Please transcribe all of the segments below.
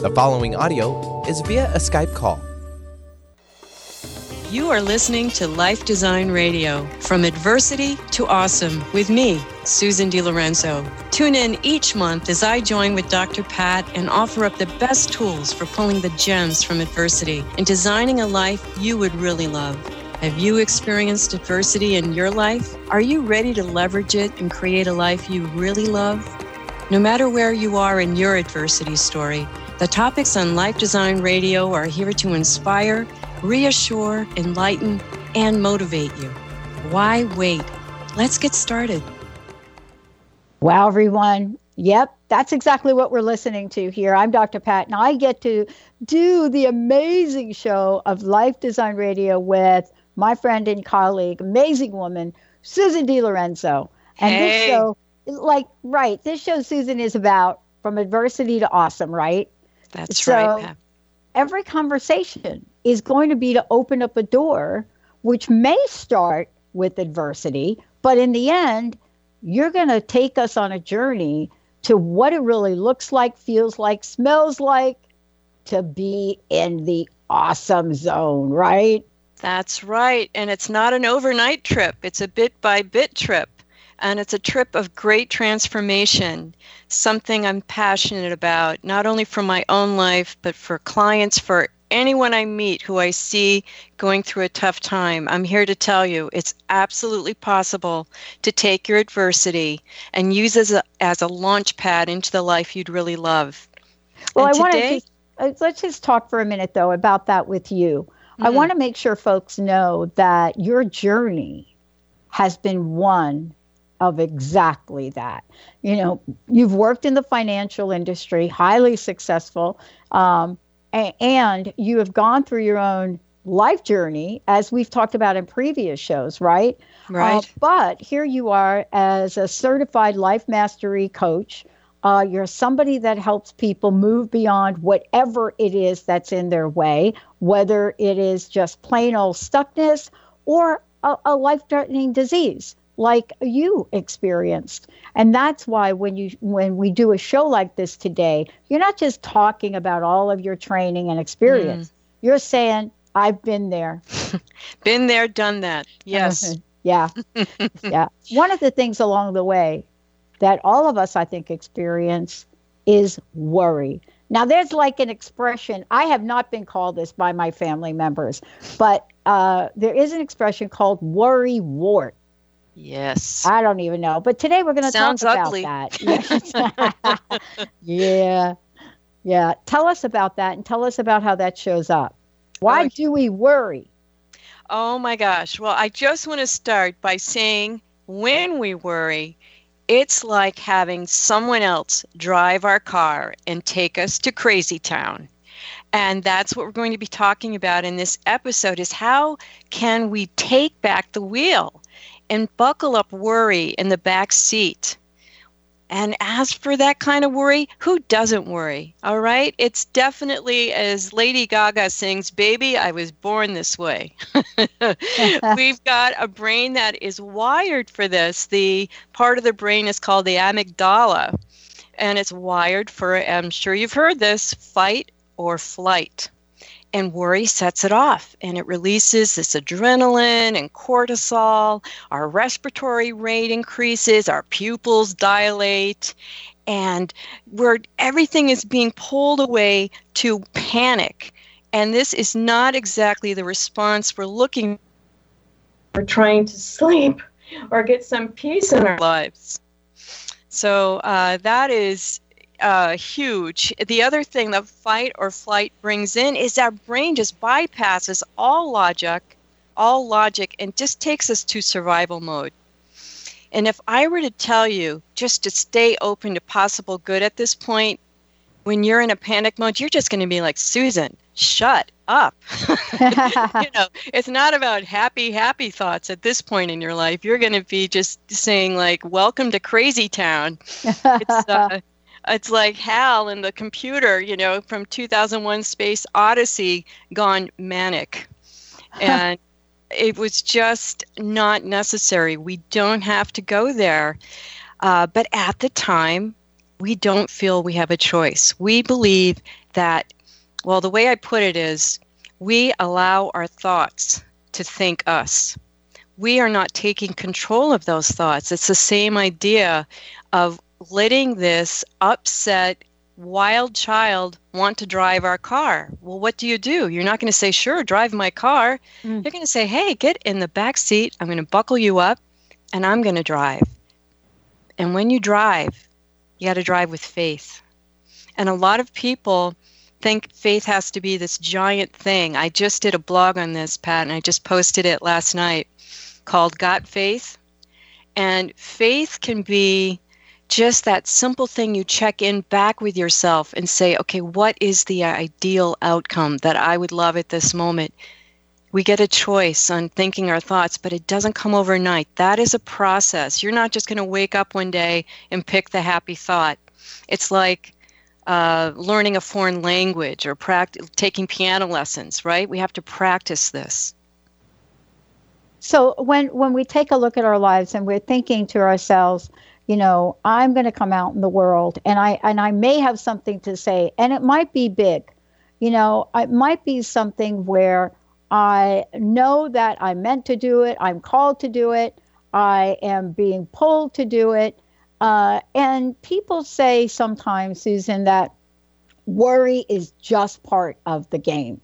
The following audio is via a Skype call. You are listening to Life Design Radio from adversity to awesome with me, Susan De Lorenzo. Tune in each month as I join with Dr. Pat and offer up the best tools for pulling the gems from adversity and designing a life you would really love. Have you experienced adversity in your life? Are you ready to leverage it and create a life you really love? No matter where you are in your adversity story, the topics on Life Design Radio are here to inspire reassure, enlighten, and motivate you. Why wait? Let's get started. Wow, everyone. Yep, that's exactly what we're listening to here. I'm Dr. Pat, and I get to do the amazing show of Life Design Radio with my friend and colleague, amazing woman, Susan De Lorenzo. And hey. this show, like, right, this show, Susan, is about from adversity to awesome, right? That's so, right. Pat. Every conversation is going to be to open up a door, which may start with adversity, but in the end, you're going to take us on a journey to what it really looks like, feels like, smells like to be in the awesome zone, right? That's right. And it's not an overnight trip, it's a bit by bit trip. And it's a trip of great transformation, something I'm passionate about, not only for my own life, but for clients, for anyone I meet who I see going through a tough time, I'm here to tell you it's absolutely possible to take your adversity and use as a as a launch pad into the life you'd really love. Well, and I want to uh, let's just talk for a minute though about that with you. I Mm. want to make sure folks know that your journey has been one of exactly that. You know, you've worked in the financial industry, highly successful. Um, a- and you have gone through your own life journey as we've talked about in previous shows right right? Uh, but here you are as a certified life mastery coach uh, you're somebody that helps people move beyond whatever it is that's in their way whether it is just plain old stuckness or a, a life-threatening disease like you experienced. And that's why when you when we do a show like this today you're not just talking about all of your training and experience. You're saying i've been there. Been there, done that. Yes. yeah. Yeah. One of the things along the way that all of us i think experience is worry. Now there's like an expression i have not been called this by my family members but uh, there is an expression called worry wart Yes. I don't even know. But today we're going to talk about ugly. that. yeah. Yeah. Tell us about that and tell us about how that shows up. Why oh, Okay. do we worry? Oh my gosh. Well, I just want to start by saying when we worry, it's like having someone else drive our car and take us to crazy town. And that's what we're going to be talking about in this episode is how can we take back the wheel and buckle up worry in the back seat. And as for that kind of worry, who doesn't worry? All right? It's definitely, as Lady Gaga sings, Baby, I was born this way. We've got a brain that is wired for this. The part of the brain is called the amygdala, and it's wired for, I'm sure you've heard this, fight or flight. And worry sets it off and it releases this adrenaline and cortisol. Our respiratory rate increases, our pupils dilate, and where everything is being pulled away to panic. And this is not exactly the response we're looking for We're trying to sleep or get some peace in our lives. So uh, that is uh, huge. The other thing that fight or flight brings in is our brain just bypasses all logic, all logic, and just takes us to survival mode. And if I were to tell you just to stay open to possible good at this point, when you're in a panic mode, you're just going to be like, Susan, shut up. you know, it's not about happy, happy thoughts at this point in your life. You're going to be just saying, like, welcome to crazy town. It's, uh, it's like Hal in the computer, you know, from 2001 Space Odyssey gone manic. And it was just not necessary. We don't have to go there. Uh, but at the time, we don't feel we have a choice. We believe that, well, the way I put it is we allow our thoughts to think us. We are not taking control of those thoughts. It's the same idea of letting this upset, wild child want to drive our car. Well, what do you do? You're not going to say, sure, drive my car. Mm. You're going to say, hey, get in the back seat. I'm going to buckle you up and I'm going to drive. And when you drive, you got to drive with faith. And a lot of people think faith has to be this giant thing. I just did a blog on this, Pat, and I just posted it last night called Got Faith. And faith can be just that simple thing you check in back with yourself and say, okay, what is the ideal outcome that I would love at this moment? We get a choice on thinking our thoughts, but it doesn't come overnight. That is a process. You're not just going to wake up one day and pick the happy thought. It's like uh, learning a foreign language or taking piano lessons, right? We have to practice this. So when when we take a look at our lives and we're thinking to ourselves, you know, I'm going to come out in the world and I and I may have something to say and it might be big. You know, it might be something where I know that I'm meant to do it, I'm called to do it, I am being pulled to do it. Uh, and people say sometimes, Susan, that worry is just part of the game.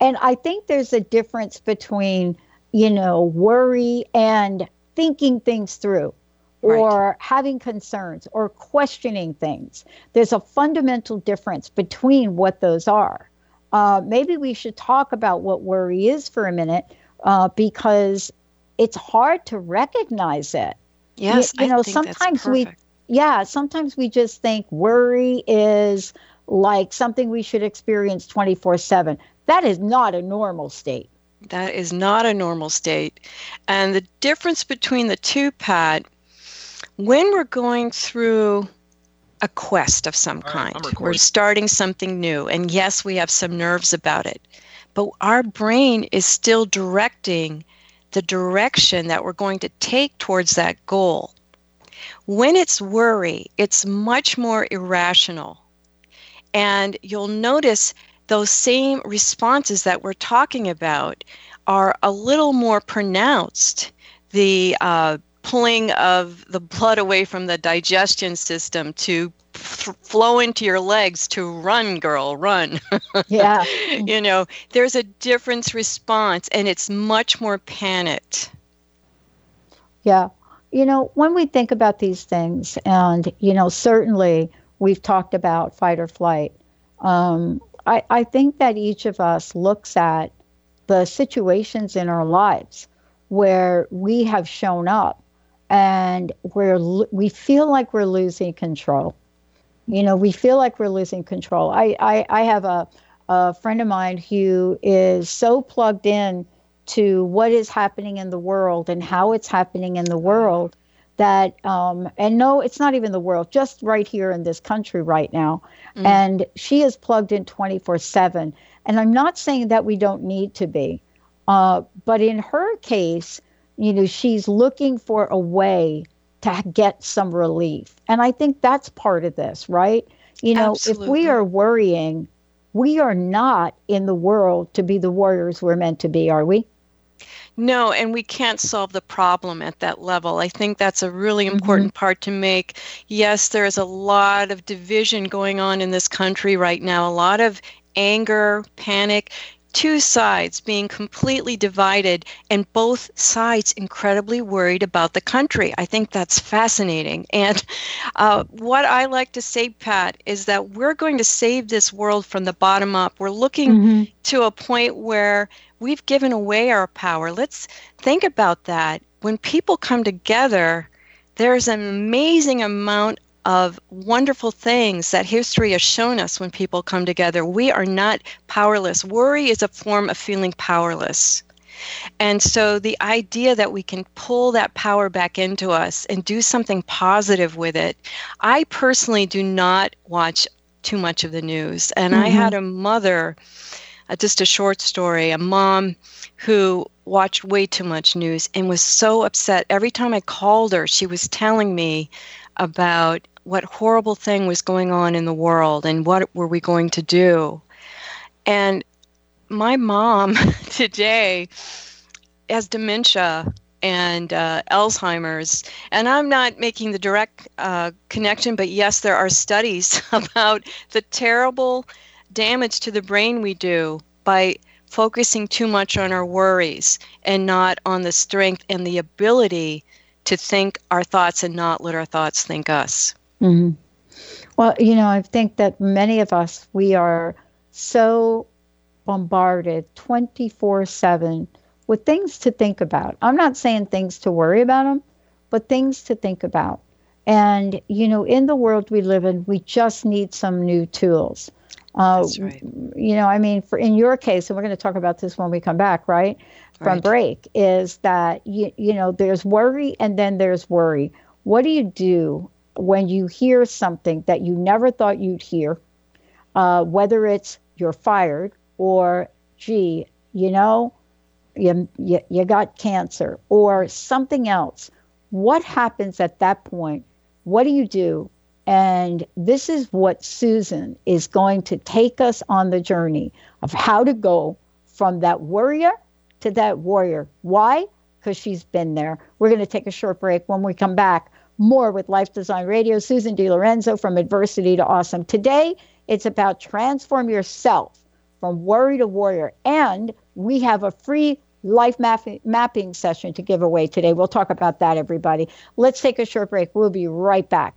And I think there's a difference between, you know, worry and thinking things through or right. having concerns or questioning things. There's a fundamental difference between what those are. Uh, maybe we should talk about what worry is for a minute uh, because it's hard to recognize it. Yes, you, you know, sometimes we, yeah, sometimes we just think worry is like something we should experience 24 7. That is not a normal state. That is not a normal state. And the difference between the two, Pat, when we're going through a quest of some kind, we're starting something new, and yes, we have some nerves about it, but our brain is still directing the direction that we're going to take towards that goal. When it's worry, it's much more irrational. And you'll notice those same responses that we're talking about are a little more pronounced. The uh, pulling of the blood away from the digestion system to f- flow into your legs to run girl run. Yeah. You know there's a difference response and it's much more panicked. Yeah. You know when we think about these things and you know certainly we've talked about fight or flight um, I, I think that each of us looks at the situations in our lives where we have shown up and we're we feel like we're losing control. You know, we feel like we're losing control. I I, I have a a friend of mine who is so plugged in to what is happening in the world and how it's happening in the world that um, and no it's not even the world just right here in this country right now mm. and she is plugged in 24 7 and i'm not saying that we don't need to be uh, but in her case you know, she's looking for a way to get some relief. And I think that's part of this, right? You know, Absolutely. if we are worrying, we are not in the world to be the warriors we're meant to be, are we? No, and we can't solve the problem at that level. I think that's a really mm-hmm. important mm-hmm. part to make. Yes, there's a lot of division going on in this country right now, a lot of anger, panic two sides being completely divided and both sides incredibly worried about the country. I think that's fascinating. And uh, what I like to say, Pat, is that we're going to save this world from the bottom up. We're looking mm-hmm. to a point where we've given away our power. Let's think about that. When people come together, there's an amazing amount of wonderful things that history has shown us when people come together. We are not powerless. Worry is a form of feeling powerless. And so the idea that we can pull that power back into us and do something positive with it, I personally do not watch too much of the news. And mm-hmm. I had a mother, uh, just a short story, a mom who watched way too much news and was so upset. Every time I called her, she was telling me about what horrible thing was going on in the world and what were we going to do. And my mom today has dementia and uh, Alzheimer's. And I'm not making the direct uh, connection, but yes, there are studies about the terrible damage to the brain we do by focusing too much on our worries and not on the strength and the ability to think our thoughts and not let our thoughts think us. Mm-hmm. Well, you know, I think that many of us, we are so bombarded 24 7 with things to think about. I'm not saying things to worry about them, but things to think about. And, you know, in the world we live in, we just need some new tools. Uh, That's right. You know, I mean, for in your case, and we're going to talk about this when we come back, right? From right. break, is that you you know there's worry and then there's worry. What do you do when you hear something that you never thought you'd hear? Uh, whether it's you're fired or gee, you know, you, you you got cancer or something else. What happens at that point? What do you do? And this is what Susan is going to take us on the journey of how to go from that worrier to that warrior. Why? Because she's been there. We're going to take a short break. When we come back, more with Life Design Radio. Susan De Lorenzo from Adversity to Awesome. Today, it's about transform yourself from worry to warrior. And we have a free life mapping session to give away today. We'll talk about that, everybody. Let's take a short break. We'll be right back.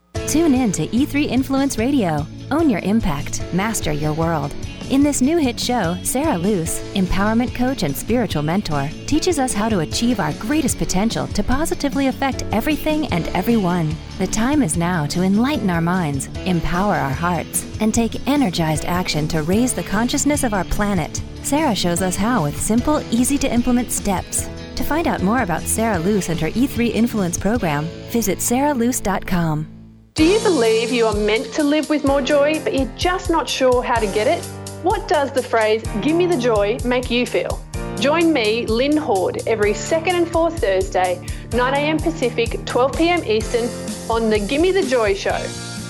Tune in to E3 Influence Radio. Own your impact, master your world. In this new hit show, Sarah Luce, empowerment coach and spiritual mentor, teaches us how to achieve our greatest potential to positively affect everything and everyone. The time is now to enlighten our minds, empower our hearts, and take energized action to raise the consciousness of our planet. Sarah shows us how with simple, easy to implement steps. To find out more about Sarah Luce and her E3 Influence program, visit sarahluce.com. Do you believe you are meant to live with more joy, but you're just not sure how to get it? What does the phrase, give me the joy, make you feel? Join me, Lynn Horde, every second and fourth Thursday, 9am Pacific, 12pm Eastern, on the Gimme the Joy Show,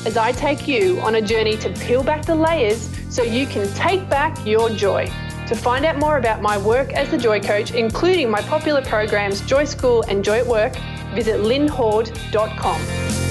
as I take you on a journey to peel back the layers so you can take back your joy. To find out more about my work as the Joy Coach, including my popular programs Joy School and Joy at Work, visit lynnhorde.com.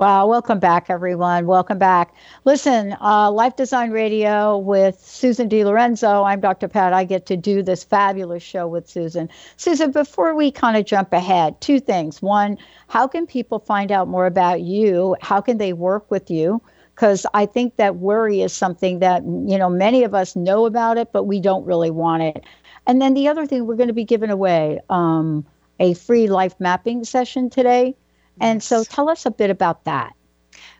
Wow, welcome back, everyone. Welcome back. Listen, uh, Life Design Radio with Susan De Lorenzo. I'm Dr. Pat. I get to do this fabulous show with Susan. Susan, before we kind of jump ahead, two things. One, how can people find out more about you? How can they work with you? Because I think that worry is something that, you know, many of us know about it, but we don't really want it. And then the other thing, we're going to be giving away um, a free life mapping session today and so tell us a bit about that.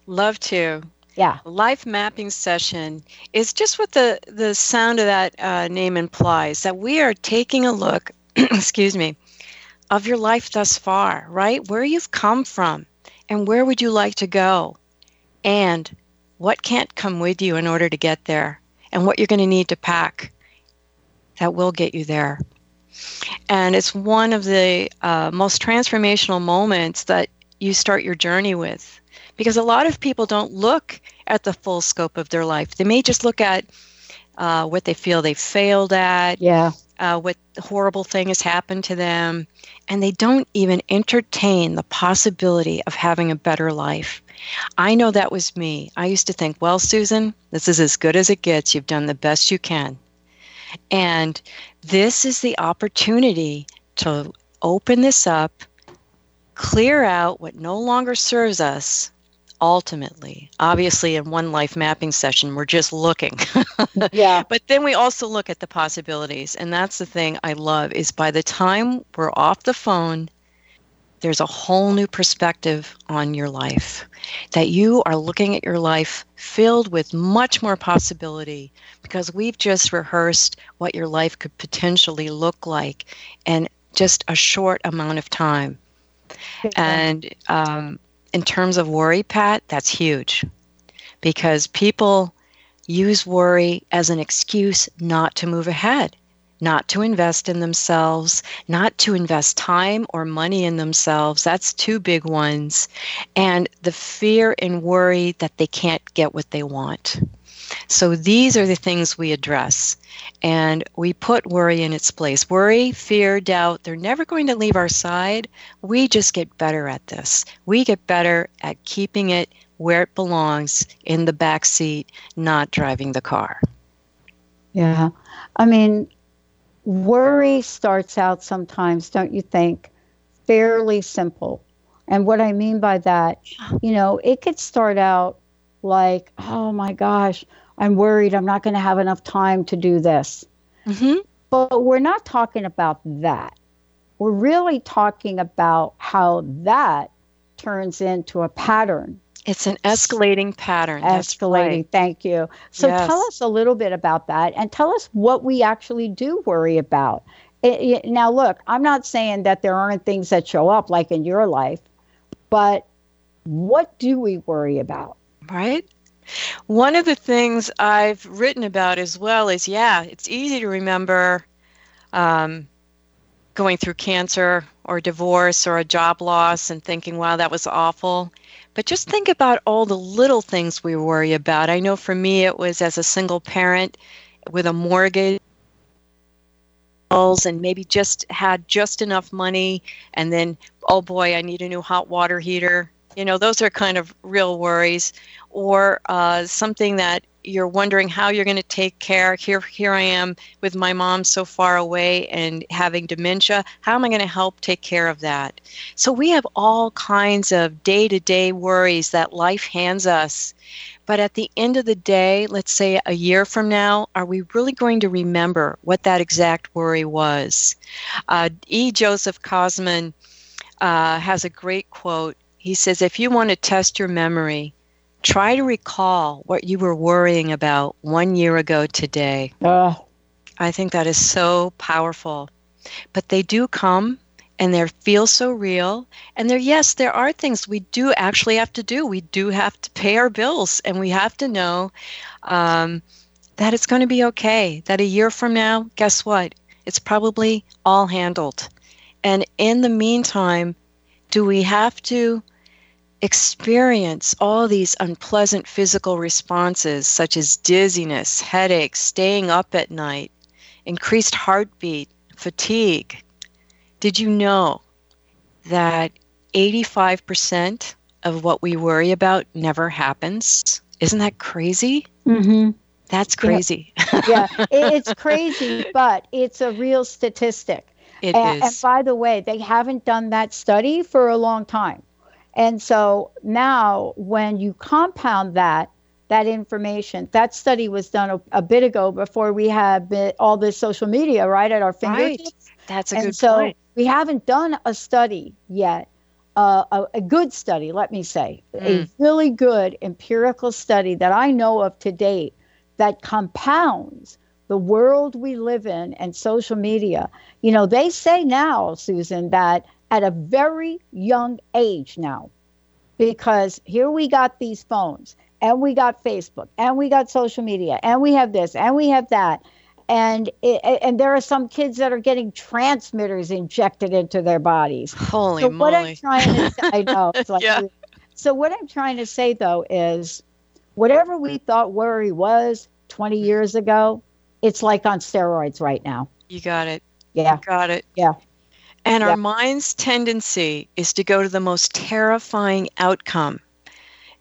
Love to. Yeah. Life mapping session is just what the, the sound of that uh, name implies that we are taking a look, excuse me, of your life thus far, right? Where you've come from and where would you like to go? And what can't come with you in order to get there? And what you're going to need to pack that will get you there. And it's one of the uh, most transformational moments that you start your journey with. Because a lot of people don't look at the full scope of their life. They may just look at uh, what they feel they failed at, yeah, uh, what horrible thing has happened to them, and they don't even entertain the possibility of having a better life. I know that was me. I used to think, well, Susan, this is as good as it gets. You've done the best you can. And this is the opportunity to open this up clear out what no longer serves us ultimately. Obviously in one life mapping session we're just looking. Yeah. But then we also look at the possibilities. And that's the thing i love is by the time we're off the phone there's a whole new perspective on your life that you are looking at your life filled with much more possibility because we've just rehearsed what your life could potentially look like in just a short amount of time and um, in terms of worry, Pat, that's huge because people use worry as an excuse not to move ahead, not to invest in themselves, not to invest time or money in themselves. That's two big ones. And the fear and worry that they can't get what they want. So these are the things we address. And we put worry in its place. Worry, fear, doubt, they're never going to leave our side. We just get better at this. We get better at keeping it where it belongs in the back seat, not driving the car. Yeah. I mean, worry starts out sometimes, don't you think, fairly simple. And what I mean by that, you know, it could start out like, oh my gosh, I'm worried I'm not going to have enough time to do this. Mm-hmm. But we're not talking about that. We're really talking about how that turns into a pattern. It's an escalating pattern. Escalating. Right. Thank you. So yes. tell us a little bit about that and tell us what we actually do worry about. It, it, now, look, I'm not saying that there aren't things that show up like in your life, but what do we worry about? Right? One of the things I've written about as well is yeah, it's easy to remember um, going through cancer or divorce or a job loss and thinking, wow, that was awful. But just think about all the little things we worry about. I know for me, it was as a single parent with a mortgage and maybe just had just enough money and then oh boy i need a new hot water heater you know those are kind of real worries or uh, something that you're wondering how you're going to take care here here i am with my mom so far away and having dementia how am i going to help take care of that? So we have all kinds of day-to-day worries that life hands us but at the end of the day let's say a year from now are we really going to remember what that exact worry was? Uh, e. Joseph Cossman uh, has a great quote. He says if you want to test your memory try to recall what you were worrying about one year ago today. Uh. I think that is so powerful. But they do come and they feel so real. And there, yes, there are things we do actually have to do. We do have to pay our bills, and we have to know um, that it's going to be okay. That a year from now, guess what? It's probably all handled. And in the meantime, do we have to experience all these unpleasant physical responses, such as dizziness, headaches, staying up at night, increased heartbeat, fatigue, did you know that 85% of what we worry about never happens. Isn't that crazy? Mm-hmm. That's crazy. yeah, it's crazy, but it's a real statistic. It and, is. and by the way, they haven't done that study for a long time. And so now, when you compound that, that information, that study was done a, a bit ago before we had been, all this social media right at our fingertips. Right. That's a good and good so point. we haven't done a study yet, uh, a, a good study, let me say, a Mm. really good empirical study that I know of to date that compounds the world we live in and social media. You know, they say now, Susan, that at a very young age now, because here we got these phones and we got Facebook and we got social media and we have this and we have that. And it, and there are some kids that are getting transmitters injected into their bodies. Holy so moly. what I'm trying to say, I know. Like, Yeah. So what I'm trying to say though is, whatever we thought worry was 20 years ago, it's like on steroids right now. You got it. Yeah. You got it. Yeah. And Yeah. our mind's tendency is to go to the most terrifying outcome.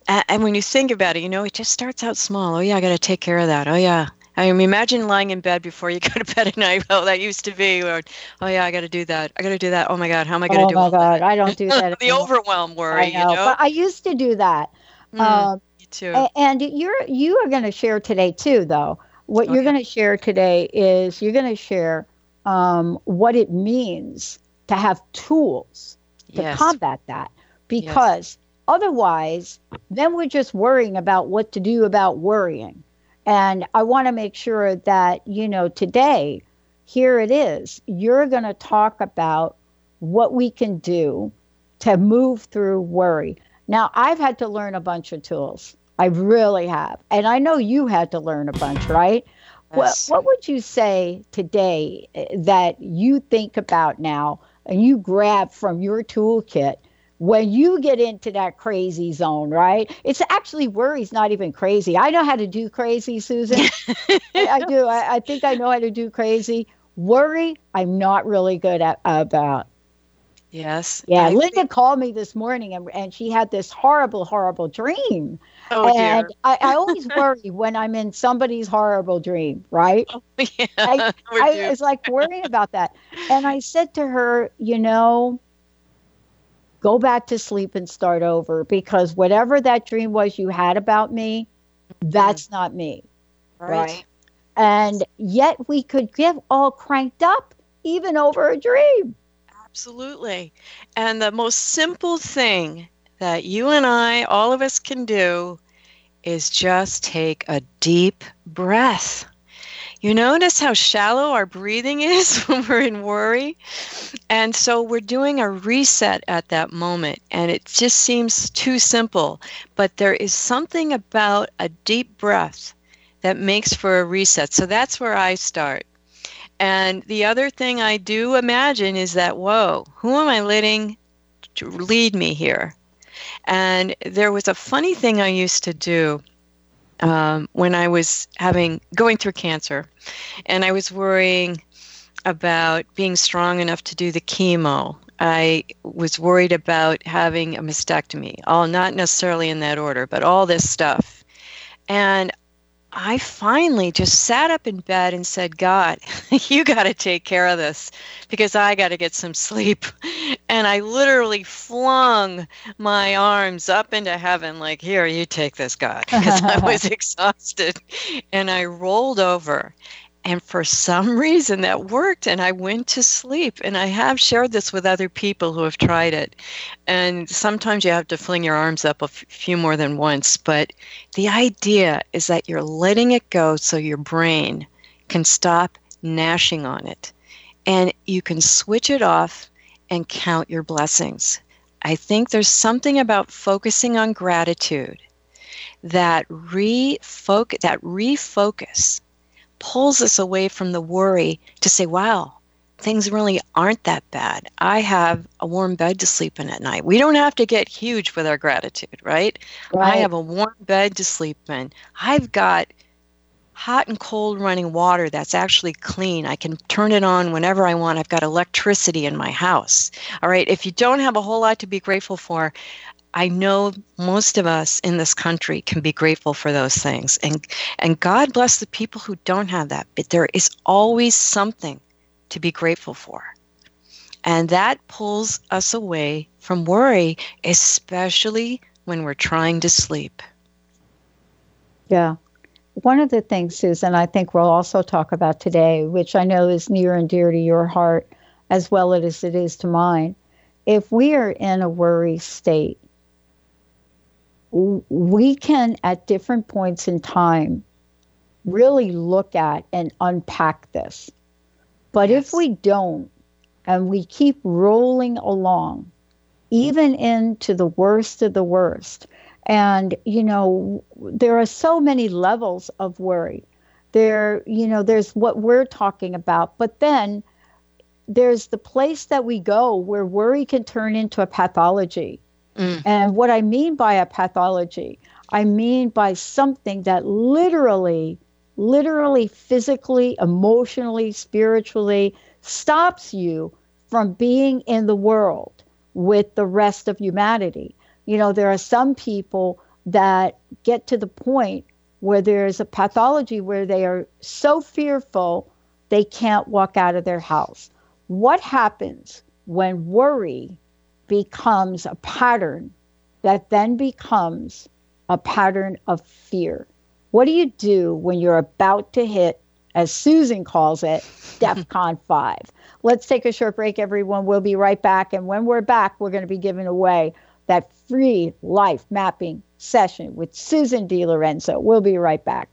And when you think about it, you know, it just starts out small. Oh, yeah, I got to take care of that. Oh, yeah. I mean, imagine lying in bed before you go to bed at night. Oh, that used to be. Or, oh, yeah, I got to do that. I got to do that. Oh, my God, how am I going to Oh do my all God, that? I don't do that. the overwhelm worry, I know, you know? but I used to do that. Mm, Um, me too. And you're you are going to share today too, though. What you're going to share today is you're going to share um, what it means to have tools to Yes. combat that, because otherwise, then we're just worrying about what to do about worrying. And I want to make sure that you know today, here it is. You're going to talk about what we can do to move through worry. Now, I've had to learn a bunch of tools. I really have. And I know you had to learn a bunch, right? What, Yes. what would you say today eh, that you think about now and you grab from your toolkit when you get into that crazy zone, right? It's actually worry's not even crazy. I know how to do crazy, Susan. I, do. I, I think I know how to do crazy. Worry, I'm not really good at about. yes. Yeah, I Linda think- called me this morning and, and she had this horrible, horrible dream. Oh, and dear. I, I always worry when I'm in somebody's horrible dream, right? Oh, yeah, I, I was like worrying about that. And I said to her, you know, go back to sleep and start over because whatever that dream was you had about me, that's mm-hmm. not me. right. And yet we could get all cranked up even over a dream. Absolutely. And the most simple thing that you and I, all of us, can do is just take a deep breath. You notice how shallow our breathing is when we're in worry? And so we're doing a reset at that moment. And it just seems too simple. But there is something about a deep breath that makes for a reset. So that's where I start. And the other thing I do imagine is that, whoa, who am I letting lead me here? And there was a funny thing I used to do um, when I was having going through cancer, and I was worrying about being strong enough to do the chemo. I was worried about having a mastectomy, all not necessarily in that order, but all this stuff. And I finally just sat up in bed and said, God, you got to take care of this because I got to get some sleep. And I literally flung my arms up into heaven, like, Here, you take this, God, because I was exhausted. And I rolled over. And for some reason that worked, and I went to sleep. And I have shared this with other people who have tried it. And sometimes you have to fling your arms up a f- few more than once. But the idea is that you're letting it go so your brain can stop gnashing on it. And you can switch it off and count your blessings. I think there's something about focusing on gratitude that refocus that refocus pulls us away from the worry to say, wow, things really aren't that bad. I have a warm bed to sleep in at night. We don't have to get huge with our gratitude, right? I have a warm bed to sleep in. I've got hot and cold running water that's actually clean. I can turn it on whenever I want. I've got electricity in my house. All right. If you don't have a whole lot to be grateful for, I know most of us in this country can be grateful for those things. And and God bless the people who don't have that. But there is always something to be grateful for. And that pulls us away from worry, especially when we're trying to sleep. Yeah. One of the things, Susan, I think we'll also talk about today, which I know is near and dear to your heart as well as it is to mine. If we are in a worry state, we can, at different points in time, really look at and unpack this. But yes. if we don't, and we keep rolling along, even into the worst of the worst, and you know, there are so many levels of worry. There, you know, there's what we're talking about, but then there's the place that we go where worry can turn into a pathology Mm. And what I mean by a pathology, I mean by something that literally, literally, physically, emotionally, spiritually stops you from being in the world with the rest of humanity. You know, there are some people that get to the point where there's a pathology where they are so fearful they can't walk out of their house. What happens when worry becomes a pattern that then becomes a pattern of fear. What do you do when you're about to hit, as Susan calls it, DEFCON 5? Let's take a short break, everyone. We'll be right back. And when we're back, we're going to be giving away that free life mapping session with Susan De Lorenzo. We'll be right back.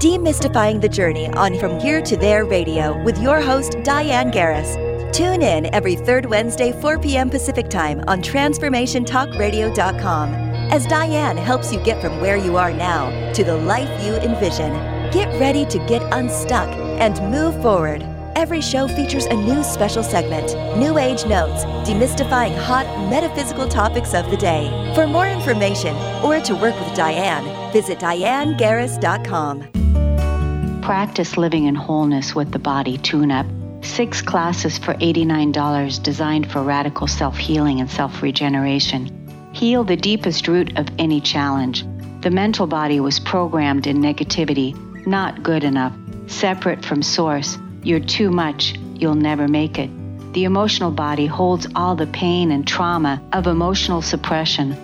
Demystifying the journey on From Here to There radio with your host, Diane Garris. Tune in every third Wednesday, 4 p.m. Pacific Time on TransformationTalkRadio.com as Diane helps you get from where you are now to the life you envision. Get ready to get unstuck and move forward. Every show features a new special segment, New Age Notes, demystifying hot metaphysical topics of the day. For more information or to work with Diane, visit DianeGarris.com. Practice living in wholeness with the body tune up Six classes for $89 designed for radical self healing and self regeneration. Heal the deepest root of any challenge. The mental body was programmed in negativity, not good enough, separate from source. You're too much, you'll never make it. The emotional body holds all the pain and trauma of emotional suppression,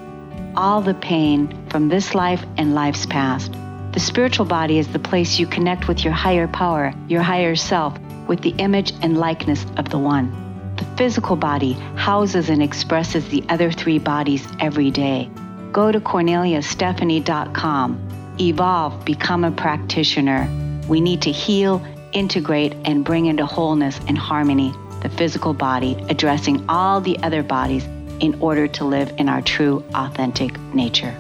all the pain from this life and life's past. The spiritual body is the place you connect with your higher power, your higher self, with the image and likeness of the One. The physical body houses and expresses the other three bodies every day. Go to corneliastephanie.com. Evolve, become a practitioner. We need to heal, integrate, and bring into wholeness and harmony the physical body, addressing all the other bodies in order to live in our true, authentic nature.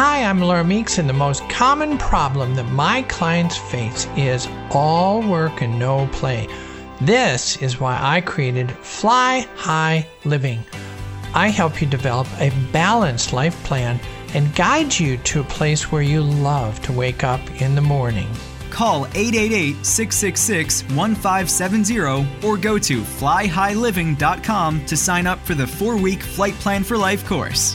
Hi, I'm Laura Meeks, and the most common problem that my clients face is all work and no play. This is why I created Fly High Living. I help you develop a balanced life plan and guide you to a place where you love to wake up in the morning. Call 888 666 1570 or go to flyhighliving.com to sign up for the four week Flight Plan for Life course.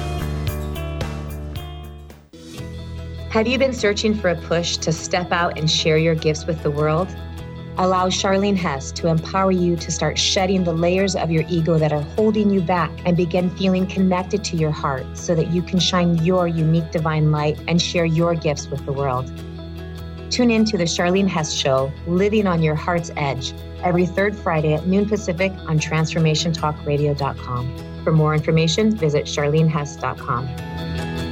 Have you been searching for a push to step out and share your gifts with the world? Allow Charlene Hess to empower you to start shedding the layers of your ego that are holding you back and begin feeling connected to your heart so that you can shine your unique divine light and share your gifts with the world. Tune in to the Charlene Hess Show, Living on Your Heart's Edge, every third Friday at noon Pacific on TransformationTalkRadio.com. For more information, visit charlenehess.com.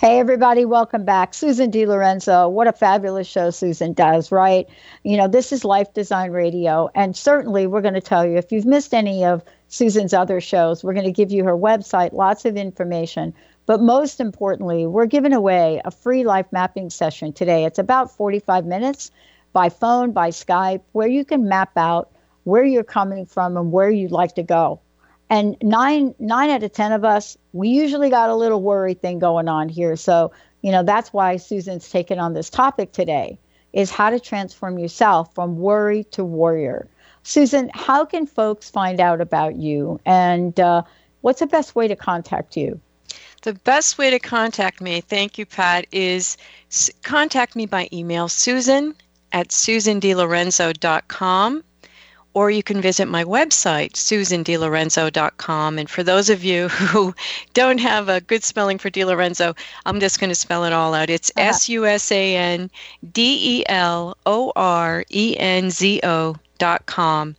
Hey, everybody, welcome back. Susan De Lorenzo. What a fabulous show Susan does, right? You know, this is Life Design Radio. And certainly, we're going to tell you if you've missed any of Susan's other shows. We're going to give you her website, lots of information. But most importantly, we're giving away a free life mapping session today. It's about 45 minutes by phone, by Skype, where you can map out where you're coming from and where you'd like to go. And nine nine out of ten of us, we usually got a little worry thing going on here. So, you know, that's why Susan's taken on this topic today is how to transform yourself from worry to warrior. Susan, how can folks find out about you and uh, what's the best way to contact you? The best way to contact me, thank you, Pat, is contact me by email, susan at susandlorenzo.com or you can visit my website, susandelorenzo.com. And for those of you who don't have a good spelling for De Lorenzo, I'm just going to spell it all out. It's S U S A N D E L O R E N Z O dot com.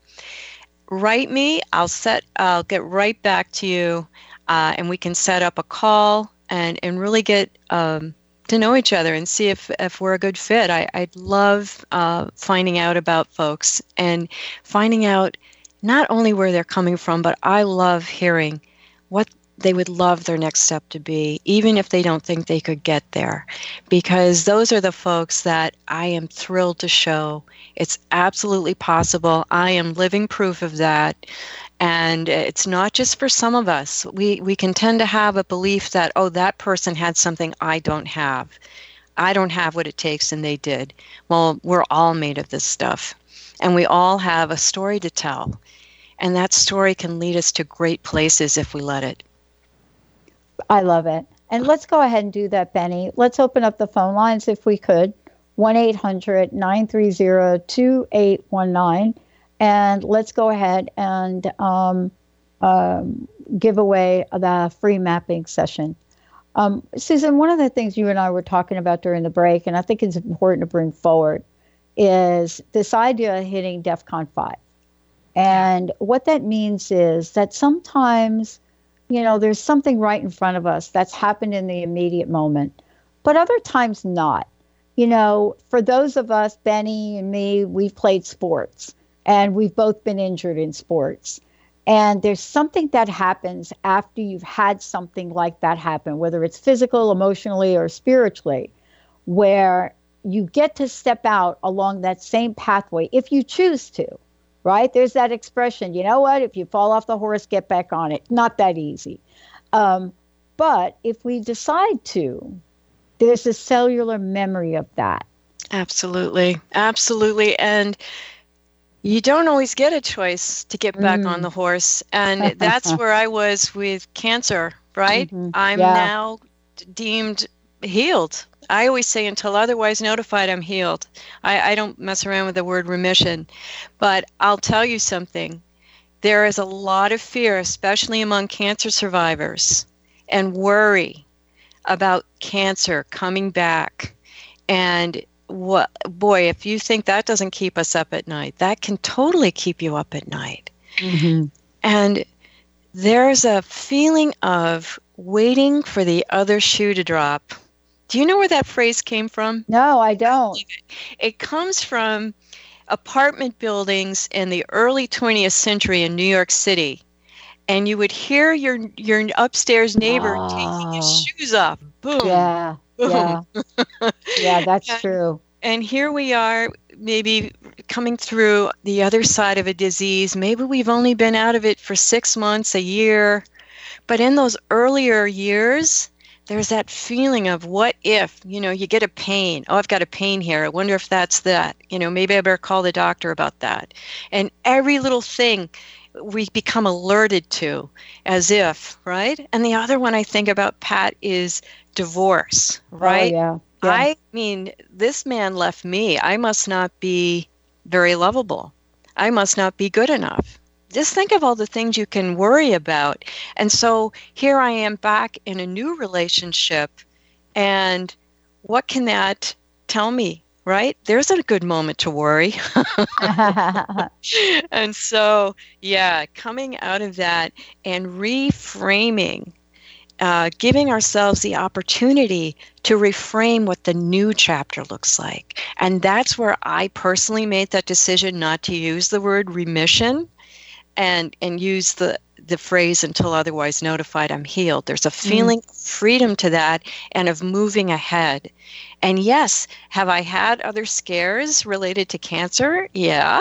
Write me. I'll set. I'll get right back to you, uh, and we can set up a call and and really get. Um, to know each other and see if, if we're a good fit. I, I love uh, finding out about folks and finding out not only where they're coming from, but I love hearing what they would love their next step to be, even if they don't think they could get there. Because those are the folks that I am thrilled to show. It's absolutely possible. I am living proof of that. And it's not just for some of us. We, we can tend to have a belief that, oh, that person had something I don't have. I don't have what it takes, and they did. Well, we're all made of this stuff. And we all have a story to tell. And that story can lead us to great places if we let it. I love it. And let's go ahead and do that, Benny. Let's open up the phone lines if we could 1 800 930 2819 and let's go ahead and um, um, give away the free mapping session. Um, Susan, one of the things you and I were talking about during the break, and I think it's important to bring forward, is this idea of hitting DEFCON 5. And what that means is that sometimes, you know, there's something right in front of us that's happened in the immediate moment, but other times not. You know, for those of us, Benny and me, we've played sports and we've both been injured in sports. And there's something that happens after you've had something like that happen, whether it's physical, emotionally, or spiritually, where you get to step out along that same pathway if you choose to, right? There's that expression, you know what? If you fall off the horse, get back on it. Not that easy. Um, but if we decide to, there's a cellular memory of that. Absolutely. Absolutely. And you don't always get a choice to get back mm. on the horse. And that's where I was with cancer, right? Mm-hmm. I'm yeah. now deemed healed. I always say until otherwise notified, I'm healed. I, I don't mess around with the word remission. But I'll tell you something there is a lot of fear, especially among cancer survivors, and worry about cancer coming back. And what boy if you think that doesn't keep us up at night that can totally keep you up at night. Mm-hmm. and there's a feeling of waiting for the other shoe to drop. Do you know where that phrase came from? No i don't. It comes from apartment buildings in the early 20th century in new york city. And you would hear your your upstairs neighbor oh. taking his ah. shoes off. Boom. Yeah yeah. Yeah that's and, true. and here we are maybe coming through the other side of a disease. Maybe we've only been out of it for six months a year. But in those earlier years there's that feeling of what if you know you get a pain. Oh i've got a pain here. I wonder if that's that. You know maybe i better call the doctor about that. And every little thing we become alerted to as if right? And the other one i think about pat is divorce, oh, right? Oh, yeah. yeah. I mean, this man left me. I must not be very lovable. I must not be good enough. Just think of all the things you can worry about. And so here I am back in a new relationship. And what can that tell me? Right? There's a good moment to worry. and so, yeah, coming out of that and reframing uh, giving ourselves the opportunity to reframe what the new chapter looks like. And that's where I personally made that decision not to use the word remission and and use the the phrase until otherwise notified i'm healed there's a feeling mm. of freedom to that and of moving ahead and yes have i had other scares related to cancer yeah,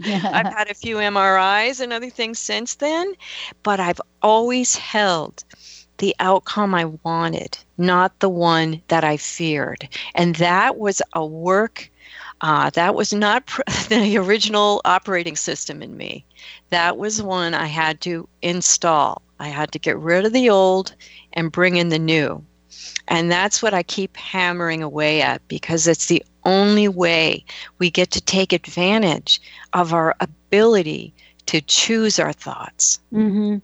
yeah. i've had a few mris and other things since then but i've always held the outcome i wanted not the one that i feared and that was a work uh, that was not pr- the original operating system in me. That was one I had to install. I had to get rid of the old and bring in the new. And that's what I keep hammering away at because it's the only way we get to take advantage of our ability to choose our thoughts. Mm-hmm.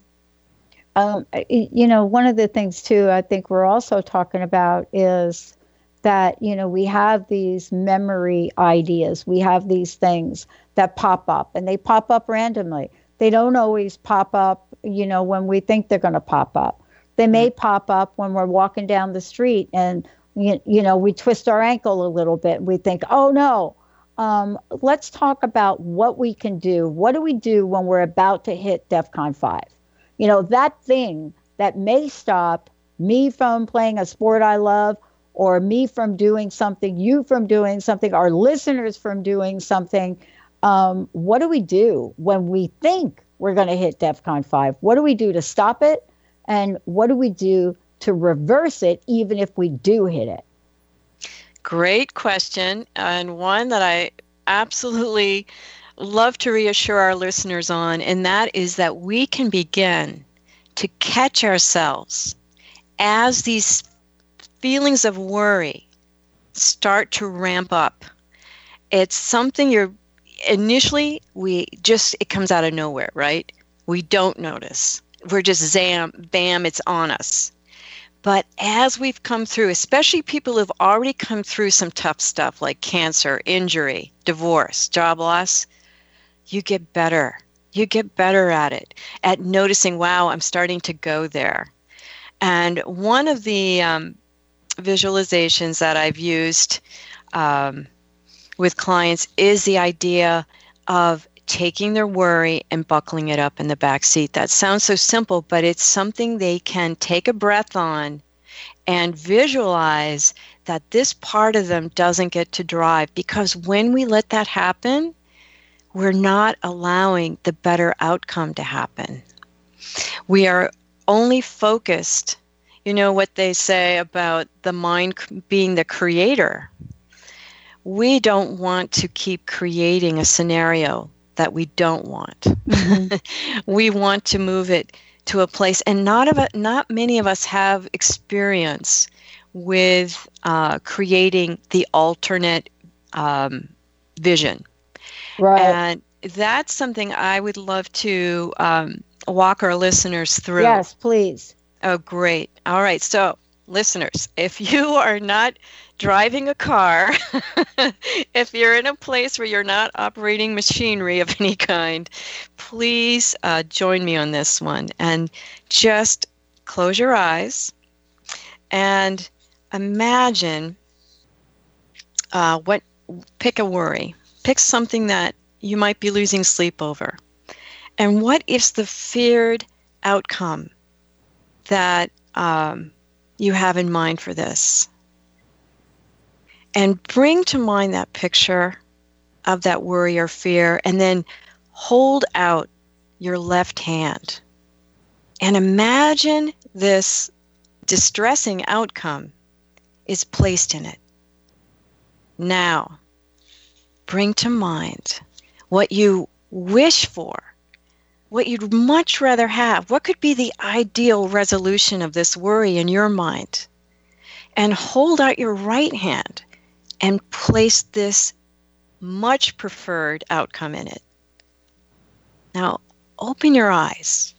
Um, you know, one of the things, too, I think we're also talking about is that you know we have these memory ideas. We have these things that pop up and they pop up randomly. They don't always pop up you know when we think they're going to pop up. They may mm-hmm. pop up when we're walking down the street and you, you know we twist our ankle a little bit we think oh no. Um, let's talk about what we can do. What do we do when we're about to hit defcon 5 you know that thing that may stop me from playing a sport i love or me from doing something, you from doing something, our listeners from doing something. Um, what do we do when we think we're going to hit DEFCON 5? What do we do to stop it? And what do we do to reverse it, even if we do hit it? Great question, and one that I absolutely love to reassure our listeners on, and that is that we can begin to catch ourselves as these feelings of worry start to ramp up. It's something you're initially we just it comes out of nowhere, right? We don't notice. We're just zam bam it's on us. But as we've come through, especially people who've already come through some tough stuff like cancer, injury, divorce, job loss, you get better. You get better at it, at noticing, wow, I'm starting to go there. And one of the um, visualizations that I've used um, with clients is the idea of taking their worry and buckling it up in the back seat. That sounds so simple, but it's something they can take a breath on and visualize that this part of them doesn't get to drive because when we let that happen, we're not allowing the better outcome to happen. We are only focused you know what they say about the mind being the creator. We don't want to keep creating a scenario that we don't want. Mm-hmm. we want to move it to a place, and not of it, not many of us have experience with uh, creating the alternate um, vision. Right. And that's something I would love to um, walk our listeners through. Yes, please. Oh, great. All right. So, listeners, if you are not driving a car, if you're in a place where you're not operating machinery of any kind, please uh, join me on this one and just close your eyes and imagine uh, what pick a worry pick something that you might be losing sleep over and what is the feared outcome that um, you have in mind for this. And bring to mind that picture of that worry or fear, and then hold out your left hand and imagine this distressing outcome is placed in it. Now, bring to mind what you wish for what you'd much rather have. What could be the ideal resolution of this worry in your mind? And hold out your right hand and place this much preferred outcome in it. Now, open your eyes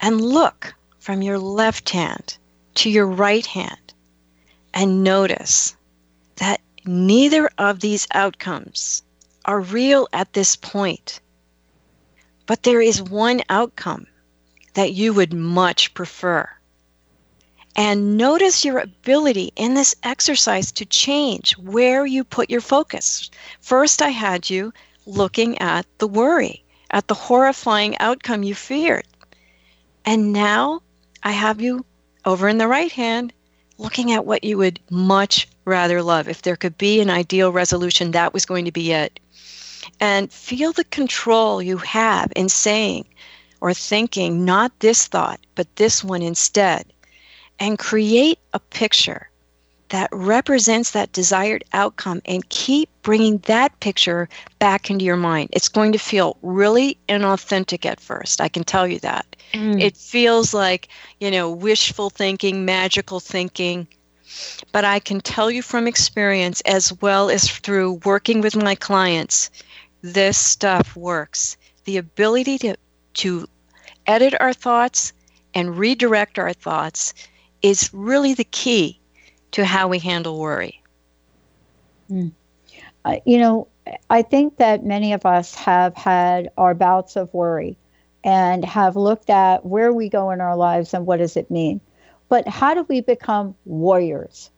and look from your left hand to your right hand and notice that neither of these outcomes are real at this point. But there is one outcome that you would much prefer. And notice your ability in this exercise to change where you put your focus. First, I had you looking at the worry. at the horrifying outcome you feared. And now I have you over in the right hand looking at what you would much rather love. If there could be an ideal resolution, that was going to be it. And feel the control you have in saying or thinking not this thought, but this one instead. And create a picture that represents that desired outcome and keep bringing that picture back into your mind. It's going to feel really inauthentic at first. I can tell you that. Mm. It feels like, you know, wishful thinking, magical thinking. But I can tell you from experience, as well as through working with my clients, this stuff works. The ability to, to edit our thoughts and redirect our thoughts is really the key to how we handle worry. Mm. Uh, you know, I think that many of us have had our bouts of worry and have looked at where we go in our lives and what does it mean. But how do we become warriors?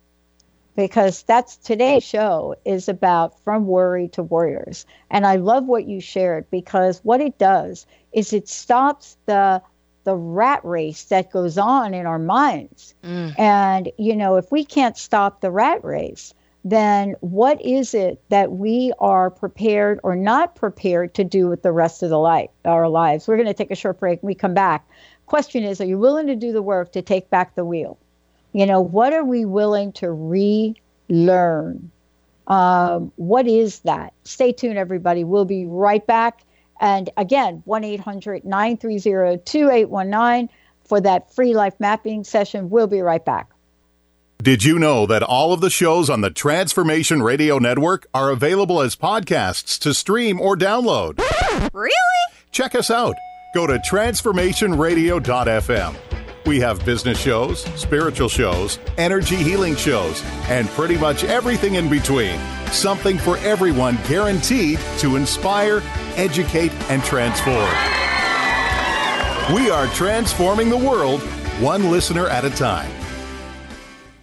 Because that's today's show is about from worry to warriors. And I love what you shared because what it does is it stops the the rat race that goes on in our minds. Mm. And you know, if we can't stop the rat race, then what is it that we are prepared or not prepared to do with the rest of the life our lives we're going to take a short break when we come back question is are you willing to do the work to take back the wheel you know what are we willing to relearn um, what is that stay tuned everybody we'll be right back and again 1-800-930-2819 for that free life mapping session we'll be right back did you know that all of the shows on the Transformation Radio Network are available as podcasts to stream or download? Really? Check us out. Go to transformationradio.fm. We have business shows, spiritual shows, energy healing shows, and pretty much everything in between. Something for everyone guaranteed to inspire, educate, and transform. We are transforming the world one listener at a time.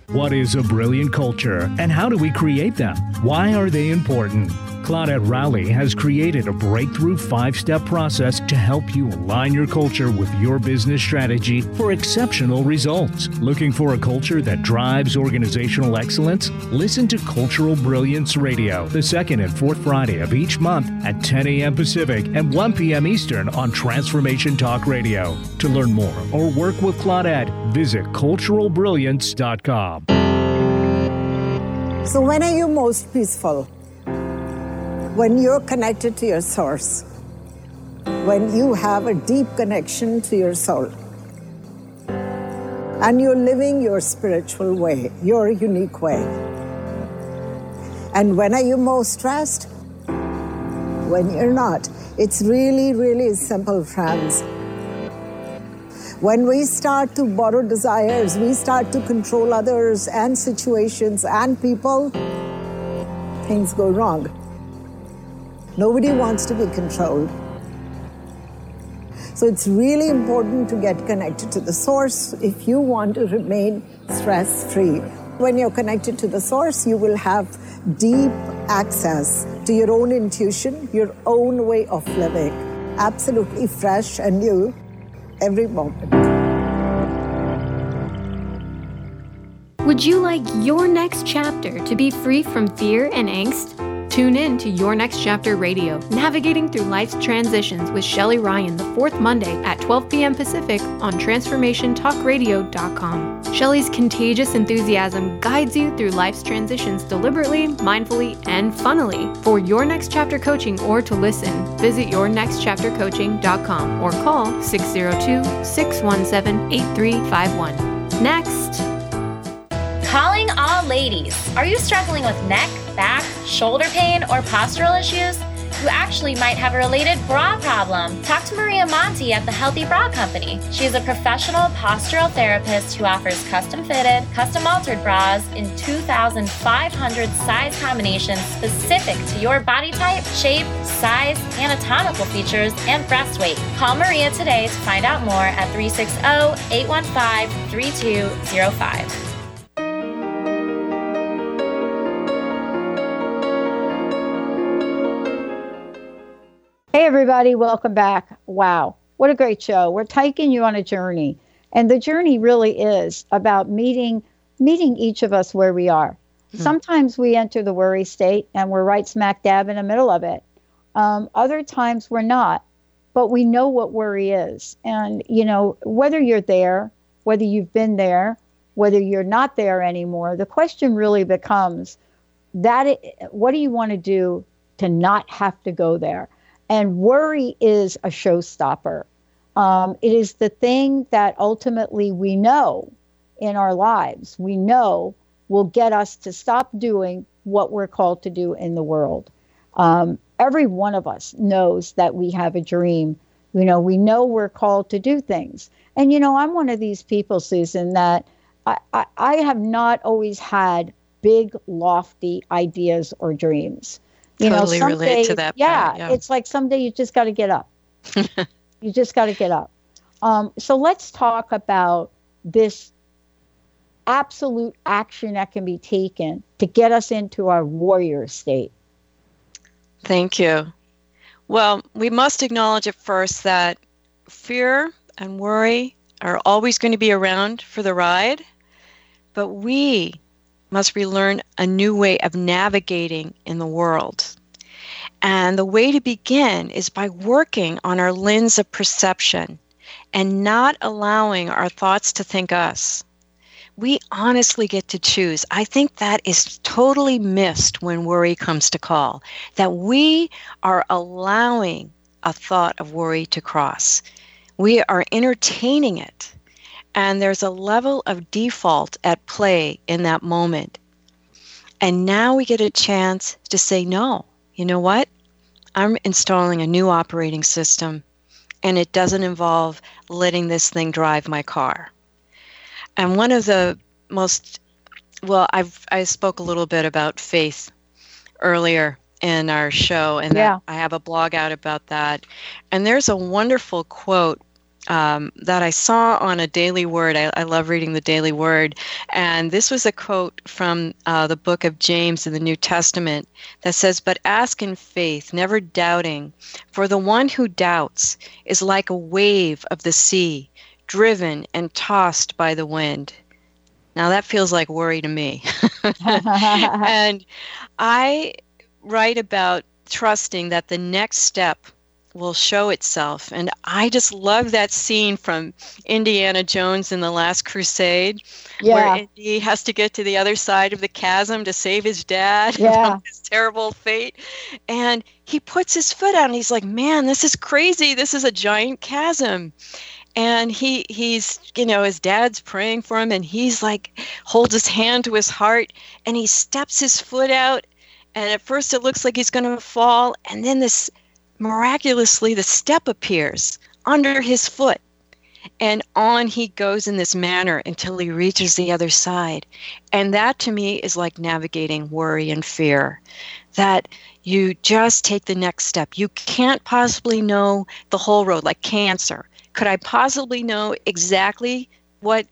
What is a brilliant culture and how do we create them? Why are they important? Claudette Rowley has created a breakthrough five step process to help you align your culture with your business strategy for exceptional results. Looking for a culture that drives organizational excellence? Listen to Cultural Brilliance Radio the second and fourth Friday of each month at 10 a.m. Pacific and 1 p.m. Eastern on Transformation Talk Radio. To learn more or work with Claudette, visit culturalbrilliance.com. So, when are you most peaceful? When you're connected to your source, when you have a deep connection to your soul, and you're living your spiritual way, your unique way. And when are you most stressed? When you're not. It's really, really simple, friends. When we start to borrow desires, we start to control others and situations and people, things go wrong. Nobody wants to be controlled. So it's really important to get connected to the source if you want to remain stress free. When you're connected to the source, you will have deep access to your own intuition, your own way of living, absolutely fresh and new every moment. Would you like your next chapter to be free from fear and angst? Tune in to Your Next Chapter Radio, navigating through life's transitions with Shelley Ryan the fourth Monday at 12 p.m. Pacific on TransformationTalkRadio.com. Shelley's contagious enthusiasm guides you through life's transitions deliberately, mindfully, and funnily. For Your Next Chapter coaching or to listen, visit YourNextChapterCoaching.com or call 602 617 8351. Next, Calling all ladies. Are you struggling with neck, back, shoulder pain, or postural issues? You actually might have a related bra problem. Talk to Maria Monti at the Healthy Bra Company. She is a professional postural therapist who offers custom fitted, custom altered bras in 2,500 size combinations specific to your body type, shape, size, anatomical features, and breast weight. Call Maria today to find out more at 360 815 3205. Everybody. Welcome back. Wow. What a great show. We're taking you on a journey. And the journey really is about meeting meeting each of us where we are. Hmm. Sometimes we enter the worry state and we're right smack dab in the middle of it. Um, other times we're not, but we know what worry is. And, you know, whether you're there, whether you've been there, whether you're not there anymore, the question really becomes that it, what do you want to do to not have to go there? And worry is a showstopper. Um, it is the thing that ultimately we know in our lives, we know will get us to stop doing what we're called to do in the world. Um, every one of us knows that we have a dream. You know, we know we're called to do things. And, you know, I'm one of these people, Susan, that I, I, I have not always had big, lofty ideas or dreams. You totally know, relate days, to that. Yeah, part, yeah, it's like someday you just got to get up. you just got to get up. Um, so let's talk about this absolute action that can be taken to get us into our warrior state. Thank you. Well, we must acknowledge at first that fear and worry are always going to be around for the ride, but we must relearn a new way of navigating in the world. And the way to begin is by working on our lens of perception and not allowing our thoughts to think us. We honestly get to choose. I think that is totally missed when worry comes to call, that we are allowing a thought of worry to cross. We are entertaining it and there's a level of default at play in that moment. And now we get a chance to say, no, you know what? I'm installing a new operating system, and it doesn't involve letting this thing drive my car. And one of the most, well, I've, I spoke a little bit about faith earlier in our show, and yeah. I have a blog out about that. And there's a wonderful quote um, that I saw on a Daily Word. I, I, love reading the Daily Word. And this was a quote from uh, the book of James in the New Testament that says, But ask in faith, never doubting, for the one who doubts is like a wave of the sea, driven and tossed by the wind. Now that feels like worry to me. and I write about trusting that the next step will show itself. And I just love that scene from Indiana Jones in The Last Crusade, yeah. where Indy has to get to the other side of the chasm to save his dad yeah. from his terrible fate. And he puts his foot out and he's like, man, this is crazy. This is a giant chasm. And he he's you know his dad's praying for him and he's like holds his hand to his heart and he steps his foot out and at first it looks like he's going to fall and then this miraculously the step appears under his foot. And on he goes in this manner until he reaches the other side. And that to me is like navigating worry and fear. That you just take the next step. You can't possibly know the whole road like cancer. Could i possibly know exactly what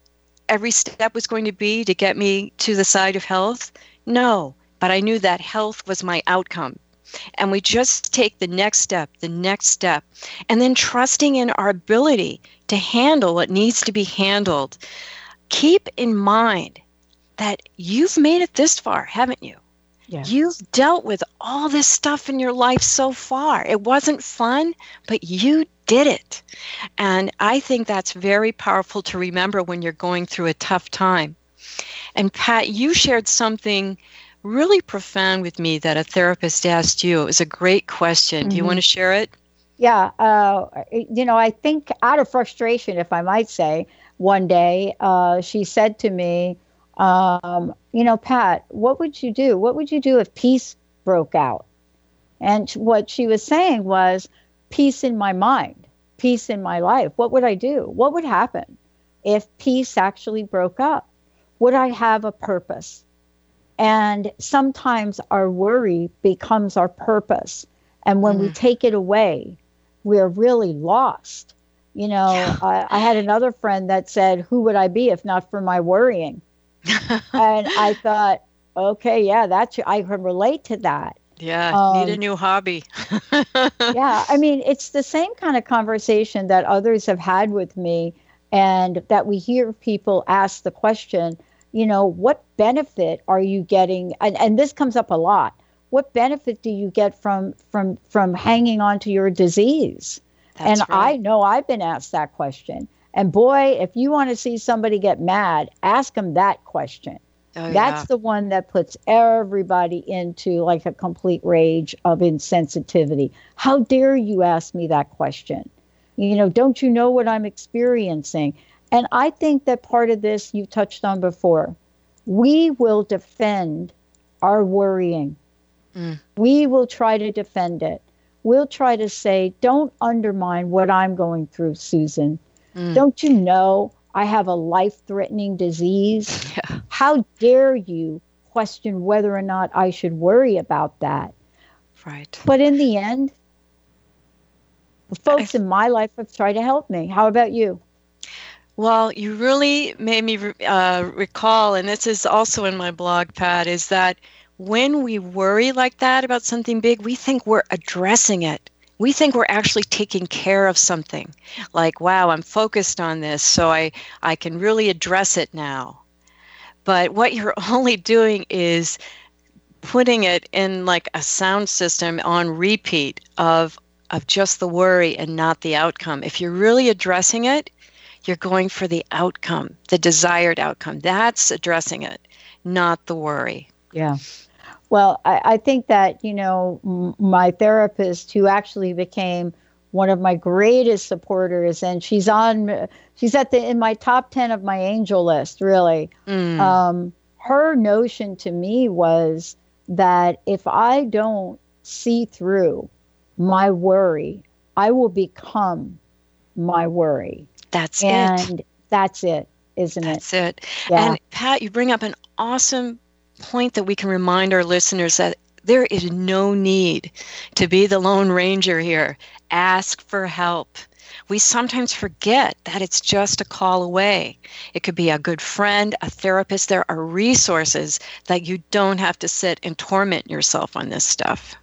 every step was going to be to get me to the side of health? No but i knew that health was my outcome and we just take the next step, the next step, and then trusting in our ability to handle what needs to be handled. Keep in mind that you've made it this far, haven't you? Yeah. You've dealt with all this stuff in your life so far. It wasn't fun, but you did it. And I think that's very powerful to remember when you're going through a tough time. And Pat, you shared something really profound with me that a therapist asked you. It was a great question. Mm-hmm. Do you mm-hmm. want to share it? Yeah. Uh, you know, I think out of frustration, if I might say, one day uh, she said to me, um, You know, Pat, what would you do? What would you do if peace broke out? And what she was saying was, Peace in my mind, peace in my life. What would I do? What would happen if peace actually broke up? Would I have a purpose? And sometimes our worry becomes our purpose. And when mm. we take it away, we're really lost. You know, yeah. I, I, had another friend that said, Who would I be if not for my worrying? and I thought, okay, yeah, that's, I can relate to that. Yeah, um, need a um, new hobby. yeah, I mean, it's the same kind of conversation that others have had with me, and that we hear people ask the question, you know, what benefit are you getting? And, and this comes up a lot. What benefit do you get from from from hanging on to your disease? That's and right. I know I've been asked that question. And boy, if you want to see somebody get mad, ask them that question. Oh, That's yeah. the one that puts everybody into like a complete rage of insensitivity. How dare you ask me that question? You know, don't you know what I'm experiencing? And I think that part of this you touched on before. We will defend our worrying. Mm. We will try to defend it. We'll try to say, don't undermine what I'm going through, Susan. Mm. Don't you know I have a life threatening disease? Yeah. How dare you question whether or not I should worry about that? Right. But in the end, folks I, in my life have tried to help me. How about you? Well, you really made me uh, recall, and this is also in my blog, Pat, is that when we worry like that about something big, we think we're addressing it. We think we're actually taking care of something. Like wow i'm focused on this so i i can really address it now. But what you're only doing is putting it in like a sound system on repeat of of just the worry and not the outcome. If you're really addressing it you're going for the outcome the desired outcome. That's addressing it not the worry. Yeah. Well, I, I think that, you know, m- my therapist who actually became one of my greatest supporters and she's on she's at the in my top 10 of my angel list really. Mm. um, her notion to me was that if i don't see through my worry i will become my worry that's and it that's it isn't that's it that's it yeah. and pat you bring up an awesome point that we can remind our listeners that there is no need to be the Lone Ranger here. Ask for help. We sometimes forget that it's just a call away. It could be a good friend, a therapist. There are resources that you don't have to sit and torment yourself on this stuff.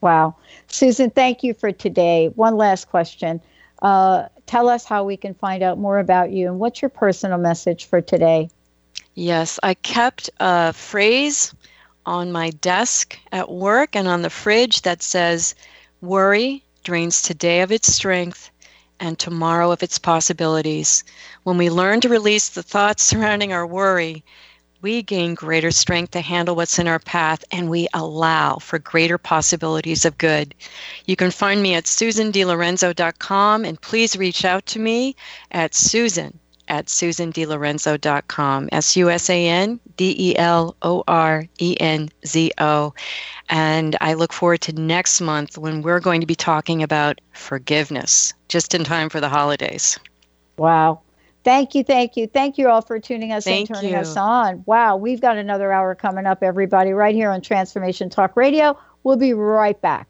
Wow. Susan, thank you for today. One last question. Uh, tell us how we can find out more about you and what's your personal message for today? Yes, I kept a phrase on my desk at work and on the fridge that says, Worry drains today of its strength and tomorrow of its possibilities. When we learn to release the thoughts surrounding our worry, we gain greater strength to handle what's in our path and we allow for greater possibilities of good. You can find me at susandelorenzo.com and please reach out to me at susan at susandelorenzo.com. S U S A N D E L O R E N Z O. And I look forward to next month when we're going to be talking about forgiveness, just in time for the holidays. Wow. Thank you, thank you, thank you all for tuning us thank and turning you. us on. Wow, we've got another hour coming up, everybody, right here on Transformation Talk Radio. We'll be right back.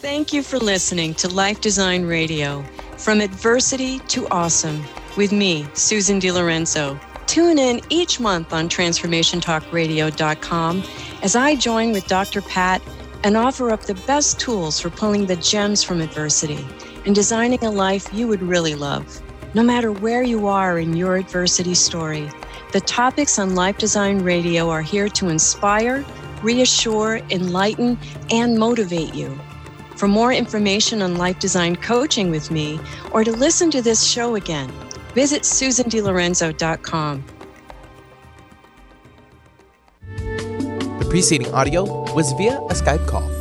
Thank you for listening to Life Design Radio. From adversity to awesome, with me, Susan De Lorenzo. Tune in each month on TransformationTalkRadio.com as I join with Dr. Pat and offer up the best tools for pulling the gems from adversity and designing a life you would really love. No matter where you are in your adversity story, the topics on Life Design Radio are here to inspire, reassure, enlighten, and motivate you. For more information on life design coaching with me or to listen to this show again, visit susandelorenzo.com. The preceding audio was via a Skype call.